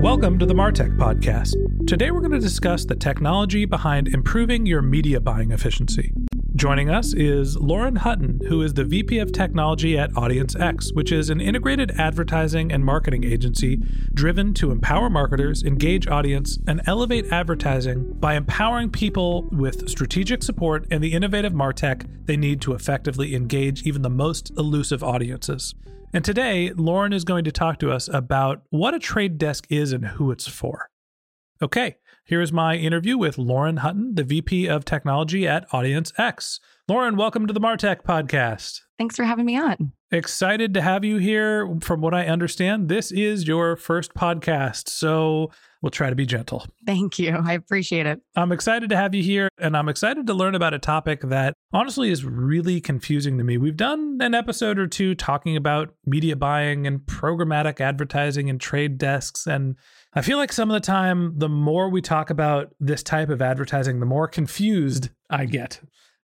Welcome to the Martech Podcast. Today we're going to discuss the technology behind improving your media buying efficiency. Joining us is Lauren Hutton, who is the VP of Technology at Audience X, which is an integrated advertising and marketing agency driven to empower marketers, engage audience, and elevate advertising by empowering people with strategic support and the innovative MarTech they need to effectively engage even the most elusive audiences. And today, Lauren is going to talk to us about what a trade desk is and who it's for. Okay, here's my interview with Lauren Hutton, the VP of Technology at Audience X. Lauren, welcome to the Martech podcast. Thanks for having me on. Excited to have you here. From what I understand, this is your first podcast. So we'll try to be gentle. Thank you. I appreciate it. I'm excited to have you here, and I'm excited to learn about a topic that honestly is really confusing to me. We've done an episode or two talking about media buying and programmatic advertising and trade desks. And I feel like some of the time, the more we talk about this type of advertising, the more confused I get.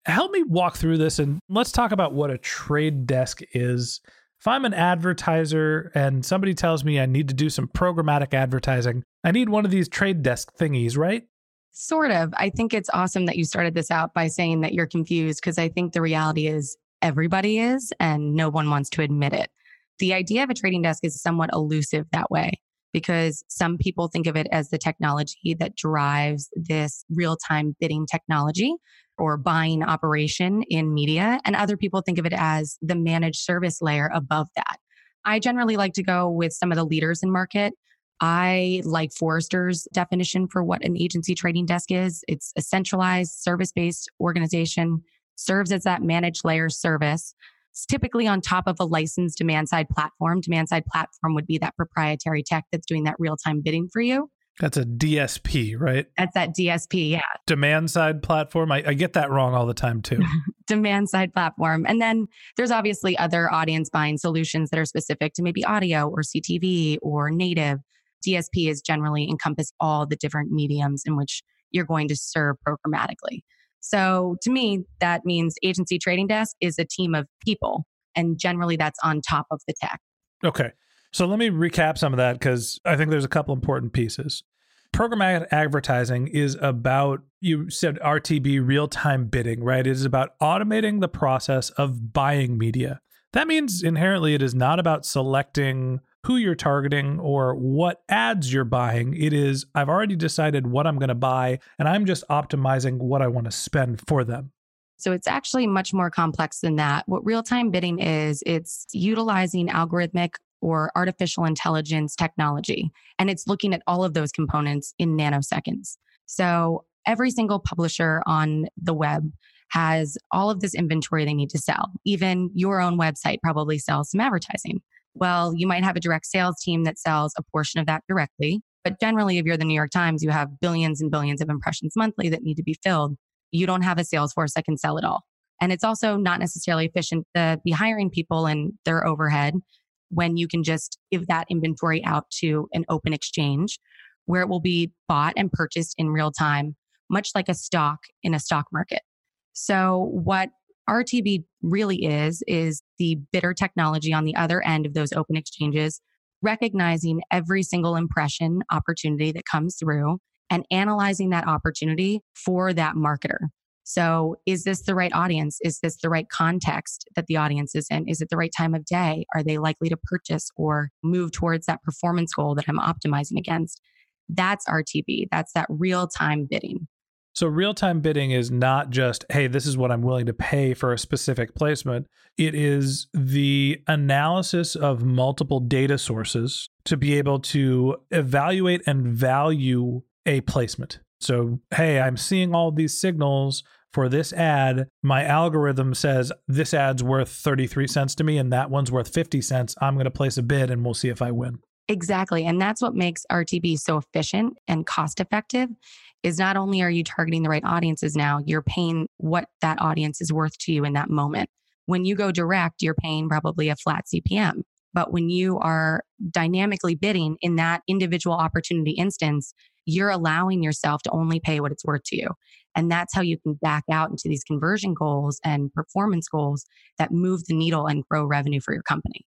Help me walk through this and let's talk about what a trade desk is. If I'm an advertiser and somebody tells me I need to do some programmatic advertising, I need one of these trade desk thingies, right? Sort of. I think it's awesome that you started this out by saying that you're confused because I think the reality is everybody is and no one wants to admit it. The idea of a trading desk is somewhat elusive that way because some people think of it as the technology that drives this real time bidding technology or buying operation in media, and other people think of it as the managed service layer above that. I generally like to go with some of the leaders in market. I like Forrester's definition for what an agency trading desk is. It's a centralized service based organization, serves as that managed layer service. It's typically on top of a licensed demand side platform. Demand side platform would be that proprietary tech that's doing that real time bidding for you. That's a DSP, right? That's that DSP, yeah. Demand side platform. I, I get that wrong all the time too. Demand side platform. And then there's obviously other audience buying solutions that are specific to maybe audio or CTV or native. DSP is generally encompass all the different mediums in which you're going to serve programmatically. So to me, that means agency trading desk is a team of people. And generally that's on top of the tech. Okay. So let me recap some of that because I think there's a couple important pieces. Programmatic advertising is about, you said RTB, real time bidding, right? It is about automating the process of buying media. That means inherently it is not about selecting who you're targeting or what ads you're buying. It is, I've already decided what I'm going to buy and I'm just optimizing what I want to spend for them. So it's actually much more complex than that. What real time bidding is, it's utilizing algorithmic or artificial intelligence technology. And it's looking at all of those components in nanoseconds. So every single publisher on the web has all of this inventory they need to sell. Even your own website probably sells some advertising. Well, you might have a direct sales team that sells a portion of that directly. But generally, if you're the New York Times, you have billions and billions of impressions monthly that need to be filled. You don't have a sales force that can sell it all. And it's also not necessarily efficient to be hiring people and their overhead when you can just give that inventory out to an open exchange where it will be bought and purchased in real time, much like a stock in a stock market. So, what RTB really is, is the bidder technology on the other end of those open exchanges, recognizing every single impression opportunity that comes through and analyzing that opportunity for that marketer. So, is this the right audience? Is this the right context that the audience is in? Is it the right time of day? Are they likely to purchase or move towards that performance goal that I'm optimizing against? That's RTB. That's that real time bidding. So, real time bidding is not just, hey, this is what I'm willing to pay for a specific placement. It is the analysis of multiple data sources to be able to evaluate and value a placement. So, hey, I'm seeing all these signals for this ad. My algorithm says this ad's worth 33 cents to me and that one's worth 50 cents. I'm going to place a bid and we'll see if I win. Exactly. And that's what makes RTB so efficient and cost effective is not only are you targeting the right audiences now, you're paying what that audience is worth to you in that moment. When you go direct, you're paying probably a flat CPM. But when you are dynamically bidding in that individual opportunity instance, you're allowing yourself to only pay what it's worth to you. And that's how you can back out into these conversion goals and performance goals that move the needle and grow revenue for your company.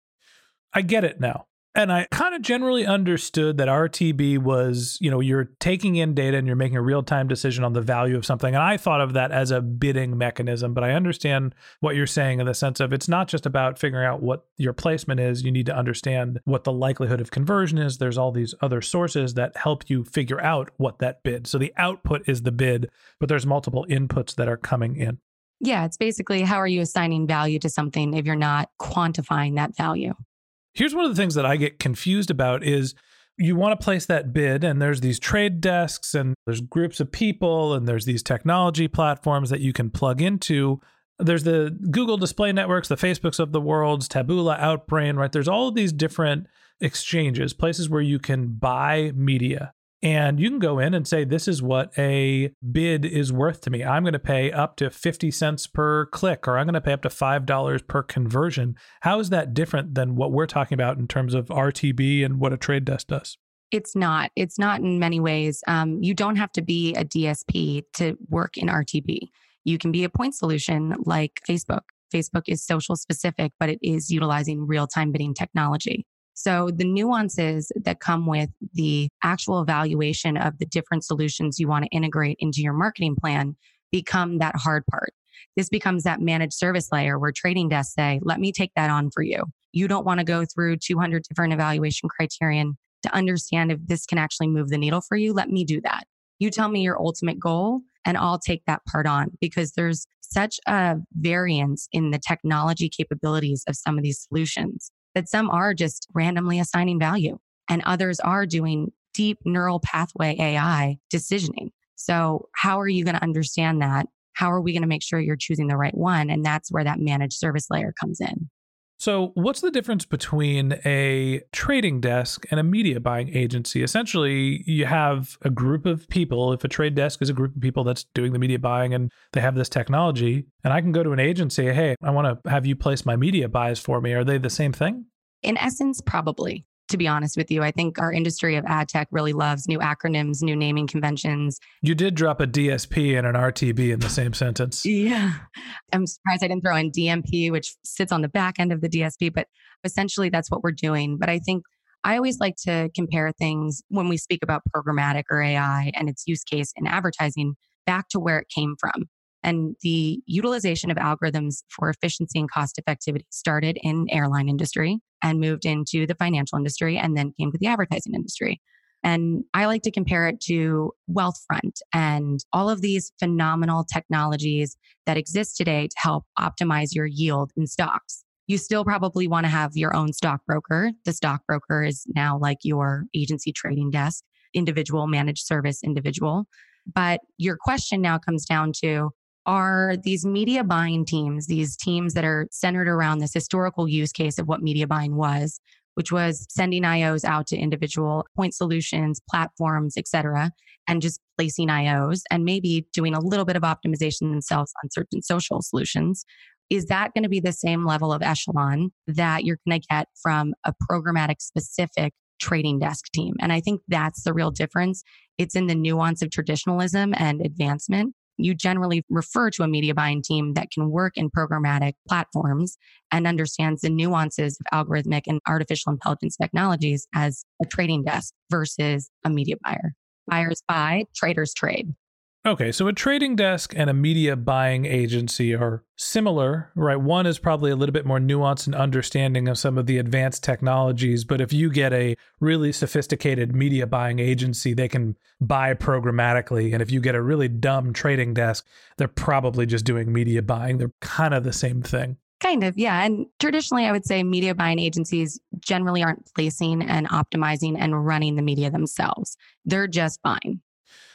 I get it now. And I kind of generally understood that RTB was, you know, you're taking in data and you're making a real time decision on the value of something. And I thought of that as a bidding mechanism, but I understand what you're saying in the sense of it's not just about figuring out what your placement is. You need to understand what the likelihood of conversion is. There's all these other sources that help you figure out what that bid. So the output is the bid, but there's multiple inputs that are coming in. Yeah, it's basically how are you assigning value to something if you're not quantifying that value? Here's one of the things that I get confused about is you want to place that bid and there's these trade desks and there's groups of people and there's these technology platforms that you can plug into. There's the Google display networks, the Facebooks of the worlds, Taboola, Outbrain, right? There's all of these different exchanges, places where you can buy media. And you can go in and say, this is what a bid is worth to me. I'm going to pay up to 50 cents per click, or I'm going to pay up to $5 per conversion. How is that different than what we're talking about in terms of RTB and what a trade desk does? It's not. It's not in many ways. Um, you don't have to be a DSP to work in RTB. You can be a point solution like Facebook. Facebook is social specific, but it is utilizing real time bidding technology. So the nuances that come with the actual evaluation of the different solutions you want to integrate into your marketing plan become that hard part. This becomes that managed service layer where trading desks say, let me take that on for you. You don't want to go through 200 different evaluation criterion to understand if this can actually move the needle for you. Let me do that. You tell me your ultimate goal and I'll take that part on because there's such a variance in the technology capabilities of some of these solutions that some are just randomly assigning value and others are doing deep neural pathway AI decisioning. So, how are you going to understand that? How are we going to make sure you're choosing the right one? And that's where that managed service layer comes in. So, what's the difference between a trading desk and a media buying agency? Essentially, you have a group of people. If a trade desk is a group of people that's doing the media buying and they have this technology, and I can go to an agency, hey, I want to have you place my media buys for me. Are they the same thing? In essence, probably. To be honest with you, I think our industry of ad tech really loves new acronyms, new naming conventions. You did drop a DSP and an RTB in the same sentence. Yeah. I'm surprised I didn't throw in DMP, which sits on the back end of the DSP, but essentially that's what we're doing. But I think I always like to compare things when we speak about programmatic or AI and its use case in advertising back to where it came from. And the utilization of algorithms for efficiency and cost effectivity started in airline industry and moved into the financial industry and then came to the advertising industry. And I like to compare it to Wealthfront and all of these phenomenal technologies that exist today to help optimize your yield in stocks. You still probably want to have your own stockbroker. The stockbroker is now like your agency trading desk, individual managed service individual. But your question now comes down to are these media buying teams, these teams that are centered around this historical use case of what media buying was, which was sending IOs out to individual point solutions, platforms, et cetera, and just placing IOs and maybe doing a little bit of optimization themselves on certain social solutions. Is that going to be the same level of echelon that you're going to get from a programmatic specific trading desk team? And I think that's the real difference. It's in the nuance of traditionalism and advancement you generally refer to a media buying team that can work in programmatic platforms and understands the nuances of algorithmic and artificial intelligence technologies as a trading desk versus a media buyer. Buyers buy, traders trade. Okay, so a trading desk and a media buying agency are similar, right? One is probably a little bit more nuanced and understanding of some of the advanced technologies, but if you get a really sophisticated media buying agency, they can buy programmatically. And if you get a really dumb trading desk, they're probably just doing media buying. They're kind of the same thing. Kind of, yeah. And traditionally, I would say media buying agencies generally aren't placing and optimizing and running the media themselves. They're just buying.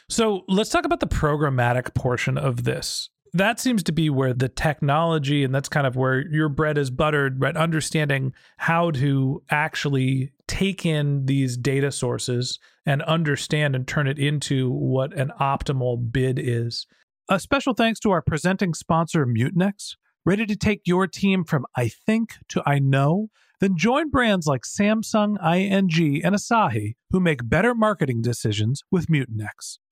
So let's talk about the programmatic portion of this. That seems to be where the technology, and that's kind of where your bread is buttered, right? Understanding how to actually take in these data sources and understand and turn it into what an optimal bid is. A special thanks to our presenting sponsor, Mutinex. Ready to take your team from I think to I know? Then join brands like Samsung, ING, and Asahi who make better marketing decisions with Mutinex.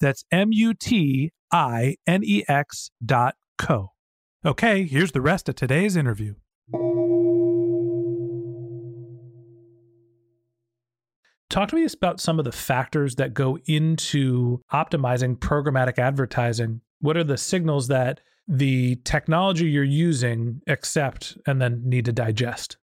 That's M U T I N E X dot co. Okay, here's the rest of today's interview. Talk to me about some of the factors that go into optimizing programmatic advertising. What are the signals that the technology you're using accept and then need to digest?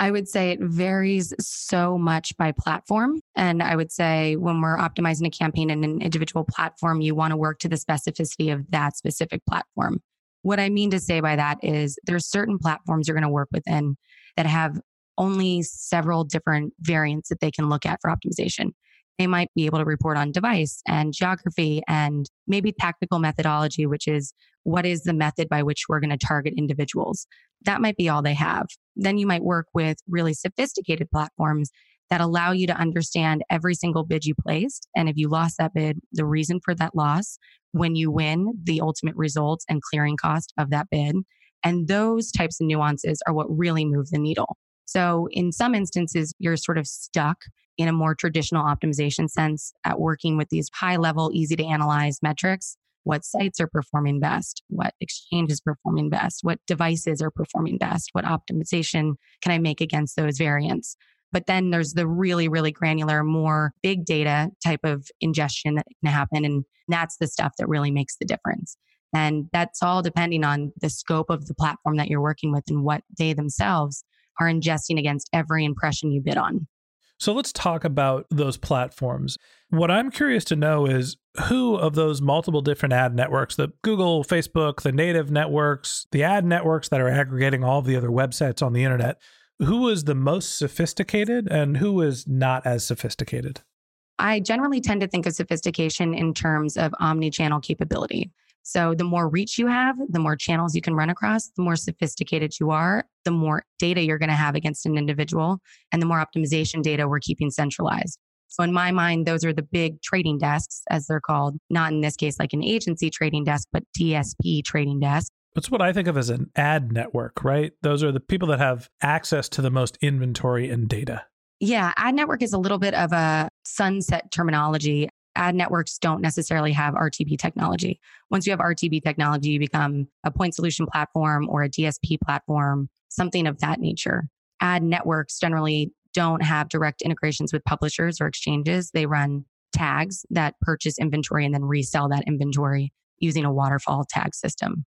I would say it varies so much by platform. And I would say when we're optimizing a campaign in an individual platform, you want to work to the specificity of that specific platform. What I mean to say by that is there's certain platforms you're going to work within that have only several different variants that they can look at for optimization. They might be able to report on device and geography and maybe tactical methodology, which is what is the method by which we're going to target individuals. That might be all they have. Then you might work with really sophisticated platforms that allow you to understand every single bid you placed. And if you lost that bid, the reason for that loss, when you win, the ultimate results and clearing cost of that bid. And those types of nuances are what really move the needle. So in some instances, you're sort of stuck in a more traditional optimization sense at working with these high level, easy to analyze metrics. What sites are performing best? What exchange is performing best? What devices are performing best? What optimization can I make against those variants? But then there's the really, really granular, more big data type of ingestion that can happen. And that's the stuff that really makes the difference. And that's all depending on the scope of the platform that you're working with and what they themselves are ingesting against every impression you bid on. So let's talk about those platforms. What I'm curious to know is who of those multiple different ad networks, the Google, Facebook, the native networks, the ad networks that are aggregating all of the other websites on the internet, who is the most sophisticated and who is not as sophisticated? I generally tend to think of sophistication in terms of omni channel capability. So the more reach you have, the more channels you can run across, the more sophisticated you are, the more data you're going to have against an individual, and the more optimization data we're keeping centralized. So in my mind, those are the big trading desks, as they're called, not in this case like an agency trading desk, but DSP trading desk. That's what I think of as an ad network, right? Those are the people that have access to the most inventory and data. Yeah, ad network is a little bit of a sunset terminology. Ad networks don't necessarily have RTB technology. Once you have RTB technology, you become a point solution platform or a DSP platform, something of that nature. Ad networks generally don't have direct integrations with publishers or exchanges. They run tags that purchase inventory and then resell that inventory using a waterfall tag system.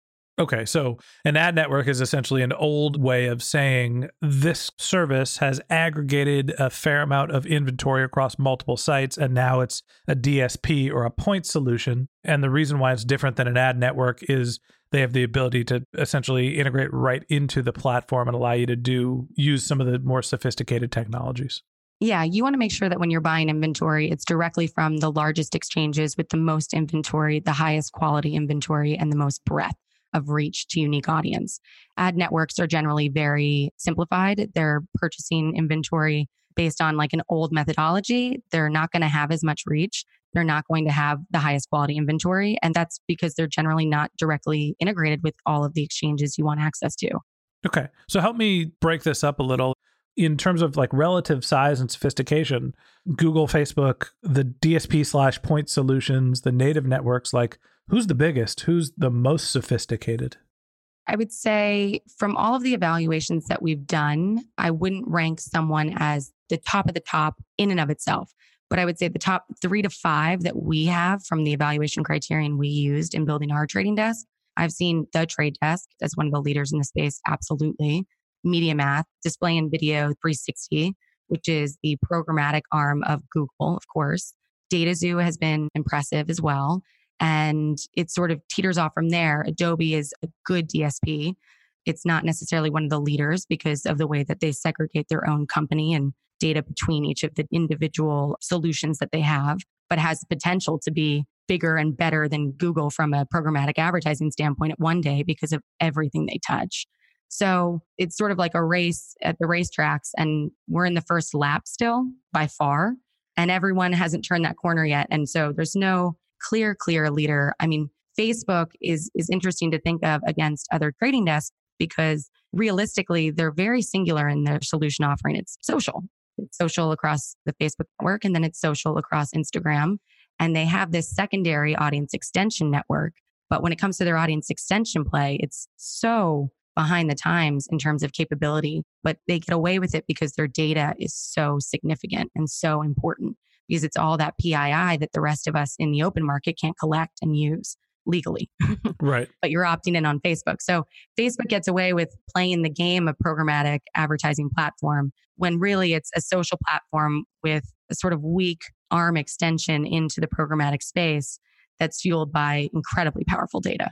Okay, so an ad network is essentially an old way of saying this service has aggregated a fair amount of inventory across multiple sites, and now it's a DSP or a point solution. And the reason why it's different than an ad network is they have the ability to essentially integrate right into the platform and allow you to do use some of the more sophisticated technologies. Yeah, you want to make sure that when you're buying inventory, it's directly from the largest exchanges with the most inventory, the highest quality inventory, and the most breadth of reach to unique audience. Ad networks are generally very simplified. They're purchasing inventory based on like an old methodology. They're not going to have as much reach. They're not going to have the highest quality inventory. And that's because they're generally not directly integrated with all of the exchanges you want access to. Okay. So help me break this up a little in terms of like relative size and sophistication, Google, Facebook, the DSP slash point solutions, the native networks, like Who's the biggest? Who's the most sophisticated? I would say from all of the evaluations that we've done, I wouldn't rank someone as the top of the top in and of itself. But I would say the top three to five that we have from the evaluation criterion we used in building our trading desk. I've seen the trade desk as one of the leaders in the space, absolutely. MediaMath, Display and Video 360, which is the programmatic arm of Google, of course. DataXu has been impressive as well and it sort of teeters off from there. Adobe is a good DSP. It's not necessarily one of the leaders because of the way that they segregate their own company and data between each of the individual solutions that they have, but has the potential to be bigger and better than Google from a programmatic advertising standpoint at one day because of everything they touch. So it's sort of like a race at the racetracks, and we're in the first lap still by far, and everyone hasn't turned that corner yet. And so there's no clear, clear leader. I mean, Facebook is is interesting to think of against other trading desks because realistically, they're very singular in their solution offering. It's social. It's social across the Facebook network, and then it's social across Instagram. And they have this secondary audience extension network. But when it comes to their audience extension play, it's so behind the times in terms of capability, but they get away with it because their data is so significant and so important because it's all that PII that the rest of us in the open market can't collect and use legally. right. But you're opting in on Facebook. So Facebook gets away with playing the game of programmatic advertising platform when really it's a social platform with a sort of weak arm extension into the programmatic space that's fueled by incredibly powerful data.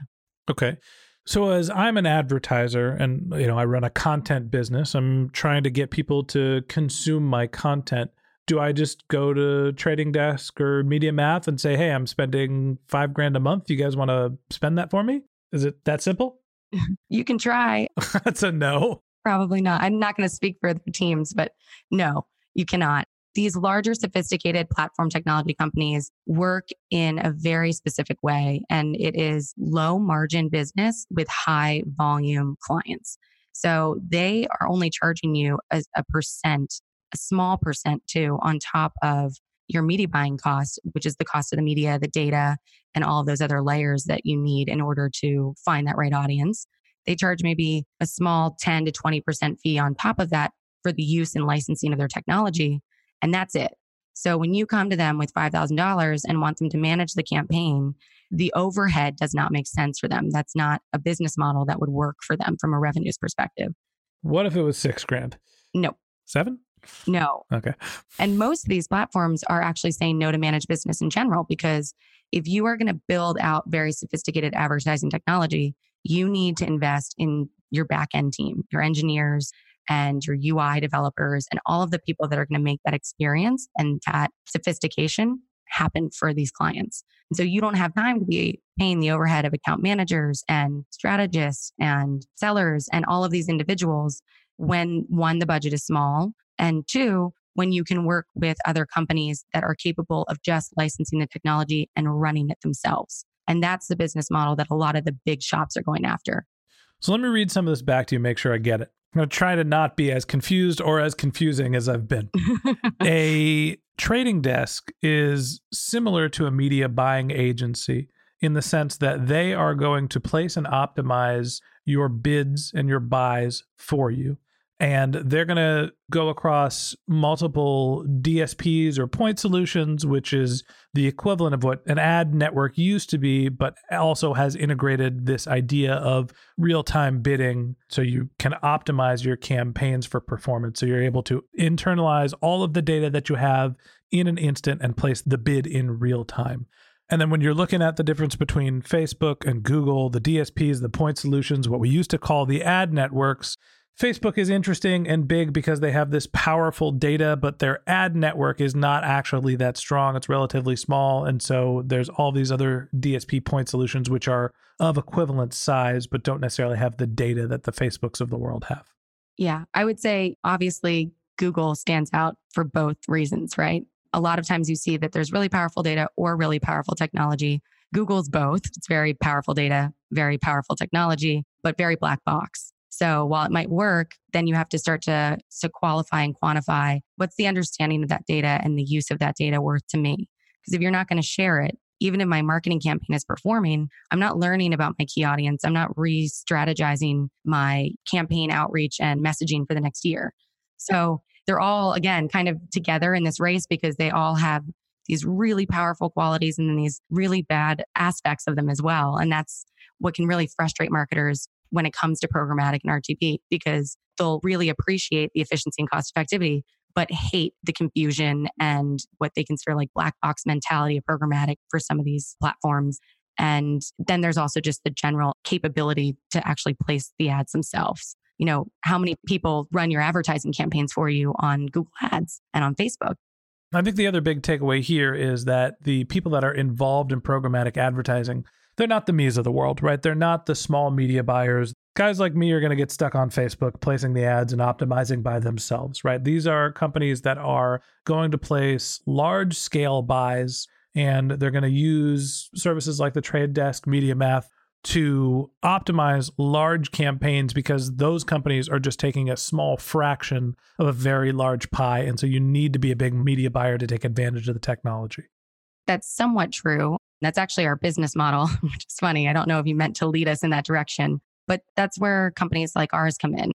Okay. So as I'm an advertiser and you know I run a content business, I'm trying to get people to consume my content do I just go to Trading Desk or MediaMath and say, hey, I'm spending five grand a month. You guys want to spend that for me? Is it that simple? you can try. That's a no. Probably not. I'm not going to speak for the teams, but no, you cannot. These larger, sophisticated platform technology companies work in a very specific way, and it is low margin business with high volume clients. So they are only charging you a, a percent a small percent too on top of your media buying cost, which is the cost of the media, the data, and all of those other layers that you need in order to find that right audience. They charge maybe a small 10 to 20% fee on top of that for the use and licensing of their technology. And that's it. So when you come to them with $5,000 and want them to manage the campaign, the overhead does not make sense for them. That's not a business model that would work for them from a revenues perspective. What if it was six grand? No. Seven? No. Okay. And most of these platforms are actually saying no to managed business in general because if you are going to build out very sophisticated advertising technology, you need to invest in your back end team, your engineers and your UI developers and all of the people that are going to make that experience and that sophistication happen for these clients. And so you don't have time to be paying the overhead of account managers and strategists and sellers and all of these individuals when one, the budget is small and two, when you can work with other companies that are capable of just licensing the technology and running it themselves. And that's the business model that a lot of the big shops are going after. So let me read some of this back to you, make sure I get it. I'm going to try to not be as confused or as confusing as I've been. a trading desk is similar to a media buying agency in the sense that they are going to place and optimize your bids and your buys for you and they're going to go across multiple DSPs or point solutions, which is the equivalent of what an ad network used to be, but also has integrated this idea of real time bidding. So you can optimize your campaigns for performance. So you're able to internalize all of the data that you have in an instant and place the bid in real time. And then when you're looking at the difference between Facebook and Google, the DSPs, the point solutions, what we used to call the ad networks, Facebook is interesting and big because they have this powerful data, but their ad network is not actually that strong. It's relatively small. And so there's all these other DSP point solutions which are of equivalent size, but don't necessarily have the data that the Facebooks of the world have. Yeah. I would say obviously Google stands out for both reasons, right? A lot of times you see that there's really powerful data or really powerful technology. Google's both. It's very powerful data, very powerful technology, but very black box. So while it might work, then you have to start to, to qualify and quantify what's the understanding of that data and the use of that data worth to me. Because if you're not going to share it, even if my marketing campaign is performing, I'm not learning about my key audience. I'm not re strategizing my campaign outreach and messaging for the next year. So they're all, again, kind of together in this race because they all have these really powerful qualities and then these really bad aspects of them as well. And that's what can really frustrate marketers when it comes to programmatic and RTB because they'll really appreciate the efficiency and cost effectivity, but hate the confusion and what they consider like black box mentality of programmatic for some of these platforms. And then there's also just the general capability to actually place the ads themselves. You know, how many people run your advertising campaigns for you on Google Ads and on Facebook? I think the other big takeaway here is that the people that are involved in programmatic advertising they're not the me's of the world, right? They're not the small media buyers. Guys like me are going to get stuck on Facebook placing the ads and optimizing by themselves, right? These are companies that are going to place large scale buys and they're going to use services like the Trade Desk, MediaMath to optimize large campaigns because those companies are just taking a small fraction of a very large pie. And so you need to be a big media buyer to take advantage of the technology. That's somewhat true. That's actually our business model, which is funny. I don't know if you meant to lead us in that direction, but that's where companies like ours come in.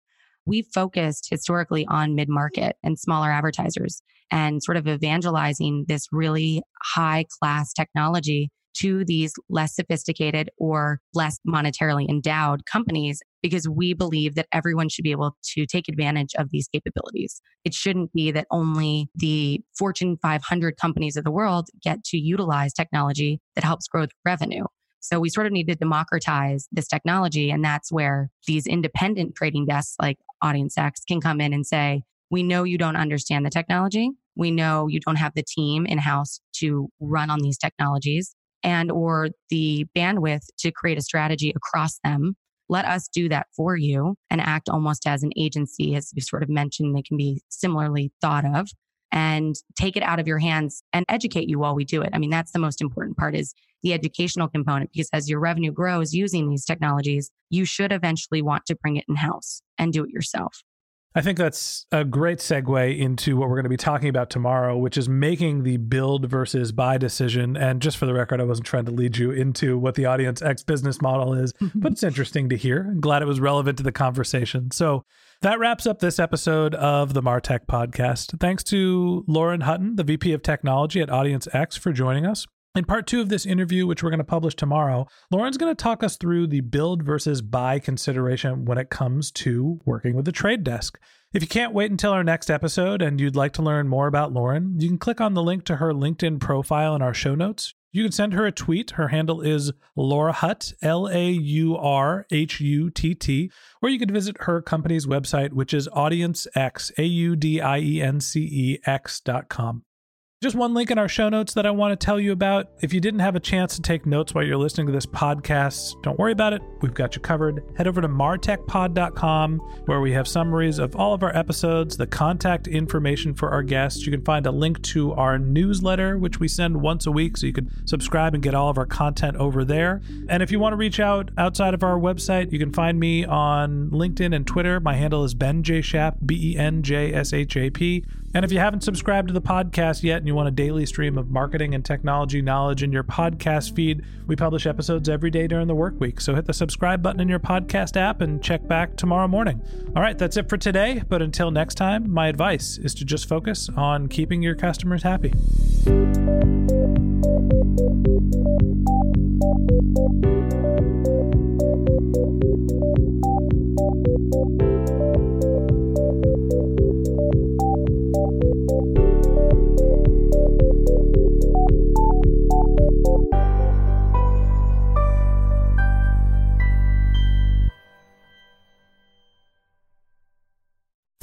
We focused historically on mid market and smaller advertisers and sort of evangelizing this really high class technology to these less sophisticated or less monetarily endowed companies because we believe that everyone should be able to take advantage of these capabilities. It shouldn't be that only the Fortune 500 companies of the world get to utilize technology that helps grow revenue. So we sort of need to democratize this technology. And that's where these independent trading desks like Audience X can come in and say, we know you don't understand the technology. We know you don't have the team in house to run on these technologies and or the bandwidth to create a strategy across them. Let us do that for you and act almost as an agency as you sort of mentioned they can be similarly thought of and take it out of your hands and educate you while we do it. I mean that's the most important part is the educational component because as your revenue grows using these technologies you should eventually want to bring it in house and do it yourself I think that's a great segue into what we're going to be talking about tomorrow, which is making the build versus buy decision. And just for the record, I wasn't trying to lead you into what the Audience X business model is, but it's interesting to hear. I'm glad it was relevant to the conversation. So that wraps up this episode of the Martech podcast. Thanks to Lauren Hutton, the VP of Technology at Audience X, for joining us. In part two of this interview, which we're going to publish tomorrow, Lauren's going to talk us through the build versus buy consideration when it comes to working with the trade desk. If you can't wait until our next episode and you'd like to learn more about Lauren, you can click on the link to her LinkedIn profile in our show notes. You can send her a tweet. Her handle is LaurHutt, L A U R H U T T, or you could visit her company's website, which is AudienceX, A U D I E N C E X.com. Just one link in our show notes that I want to tell you about. If you didn't have a chance to take notes while you're listening to this podcast, don't worry about it. We've got you covered. Head over to martechpod.com where we have summaries of all of our episodes, the contact information for our guests. You can find a link to our newsletter, which we send once a week, so you can subscribe and get all of our content over there. And if you want to reach out outside of our website, you can find me on LinkedIn and Twitter. My handle is Ben J. Shap, B E N J S H A P. And if you haven't subscribed to the podcast yet and you want a daily stream of marketing and technology knowledge in your podcast feed, we publish episodes every day during the work week. So hit the subscribe button in your podcast app and check back tomorrow morning. All right, that's it for today. But until next time, my advice is to just focus on keeping your customers happy.